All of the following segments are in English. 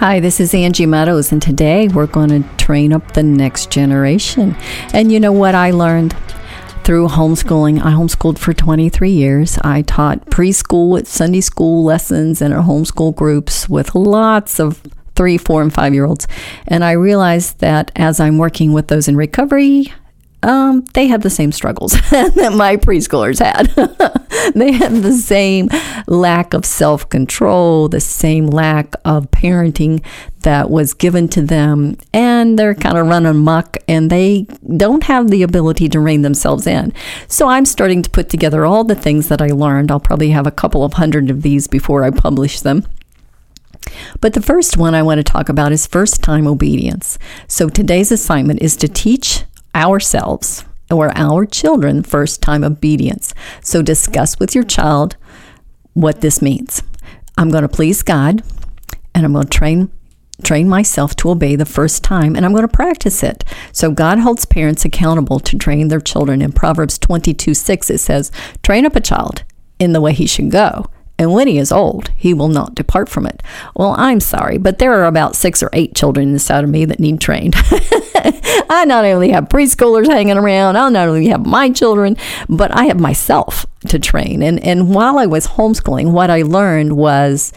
Hi, this is Angie Meadows, and today we're going to train up the next generation. And you know what I learned? Through homeschooling, I homeschooled for 23 years. I taught preschool at Sunday school lessons and our homeschool groups with lots of three, four, and five year olds. And I realized that as I'm working with those in recovery, um, they have the same struggles that my preschoolers had. they have the same lack of self control, the same lack of parenting that was given to them, and they're kind of running muck and they don't have the ability to rein themselves in. So I'm starting to put together all the things that I learned. I'll probably have a couple of hundred of these before I publish them. But the first one I want to talk about is first time obedience. So today's assignment is to teach ourselves or our children first time obedience. So discuss with your child what this means. I'm going to please God and I'm going to train train myself to obey the first time and I'm going to practice it. So God holds parents accountable to train their children. In Proverbs 22 6, it says, Train up a child in the way he should go and when he is old, he will not depart from it. Well, I'm sorry, but there are about six or eight children inside of me that need trained. I not only have preschoolers hanging around, I not only have my children, but I have myself to train. And and while I was homeschooling, what I learned was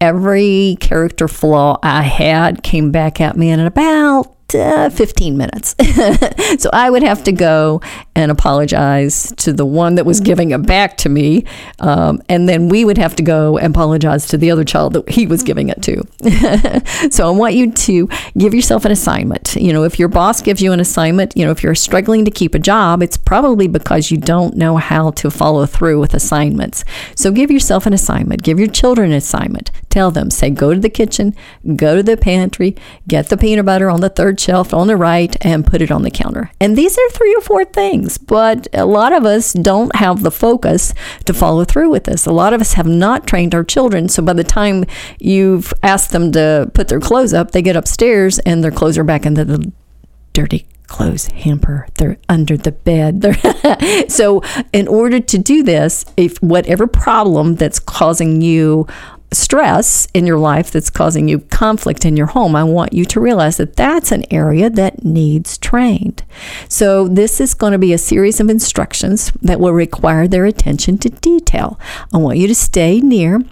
every character flaw I had came back at me in about uh, 15 minutes. so I would have to go and apologize to the one that was giving it back to me. Um, and then we would have to go and apologize to the other child that he was giving it to. so I want you to give yourself an assignment. You know, if your boss gives you an assignment, you know, if you're struggling to keep a job, it's probably because you don't know how to follow through with assignments. So give yourself an assignment, give your children an assignment. Tell them, say, go to the kitchen, go to the pantry, get the peanut butter on the third shelf on the right and put it on the counter. And these are three or four things, but a lot of us don't have the focus to follow through with this. A lot of us have not trained our children. So by the time you've asked them to put their clothes up, they get upstairs and their clothes are back into the dirty clothes hamper. They're under the bed. so, in order to do this, if whatever problem that's causing you stress in your life that's causing you conflict in your home, I want you to realize that that's an area that needs trained. So, this is going to be a series of instructions that will require their attention to detail. I want you to stay near.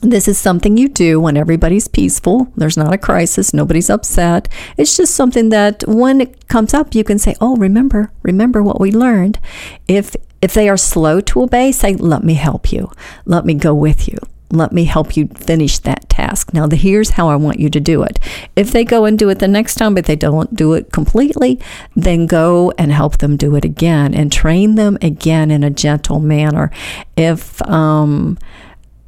This is something you do when everybody's peaceful. There's not a crisis. Nobody's upset. It's just something that when it comes up, you can say, Oh, remember, remember what we learned. If if they are slow to obey, say, Let me help you. Let me go with you let me help you finish that task. Now, the, here's how I want you to do it. If they go and do it the next time, but they don't do it completely, then go and help them do it again and train them again in a gentle manner. If, um,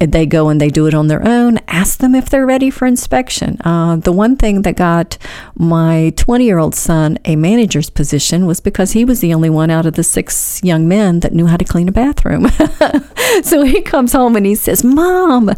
they go and they do it on their own. Ask them if they're ready for inspection. Uh, the one thing that got my 20 year old son a manager's position was because he was the only one out of the six young men that knew how to clean a bathroom. so he comes home and he says, Mom,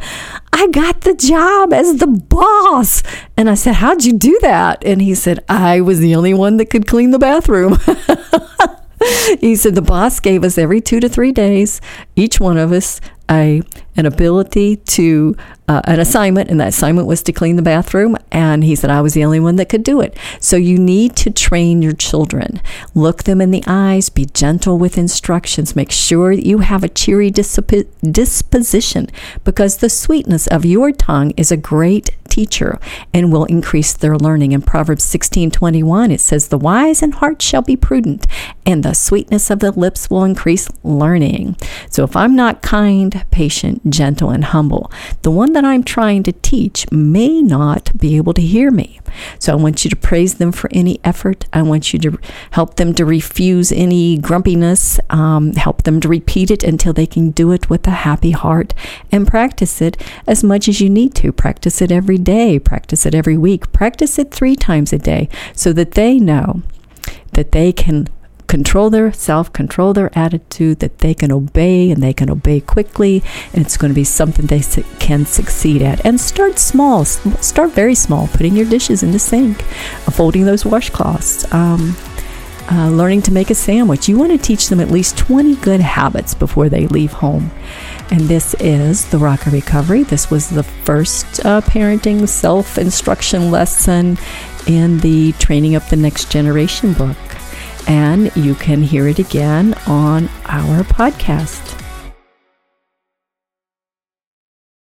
I got the job as the boss. And I said, How'd you do that? And he said, I was the only one that could clean the bathroom. he said the boss gave us every two to three days, each one of us, a an ability to uh, an assignment, and that assignment was to clean the bathroom. And he said I was the only one that could do it. So you need to train your children. Look them in the eyes. Be gentle with instructions. Make sure that you have a cheery disposition, because the sweetness of your tongue is a great teacher and will increase their learning. In Proverbs 16:21 it says the wise in heart shall be prudent and the sweetness of the lips will increase learning. So if I'm not kind, patient, gentle and humble, the one that I'm trying to teach may not be able to hear me. So I want you to praise them for any effort. I want you to help them to refuse any grumpiness, um, help them to repeat it until they can do it with a happy heart and practice it as much as you need to. Practice it every day, practice it every week, practice it three times a day so that they know that they can control their self, control their attitude, that they can obey and they can obey quickly, and it's going to be something they can succeed at. And start small, start very small, putting your dishes in the sink, folding those washcloths. Um, uh, learning to make a sandwich. You want to teach them at least 20 good habits before they leave home. And this is the Rock of Recovery. This was the first uh, parenting self instruction lesson in the Training Up the Next Generation book. And you can hear it again on our podcast.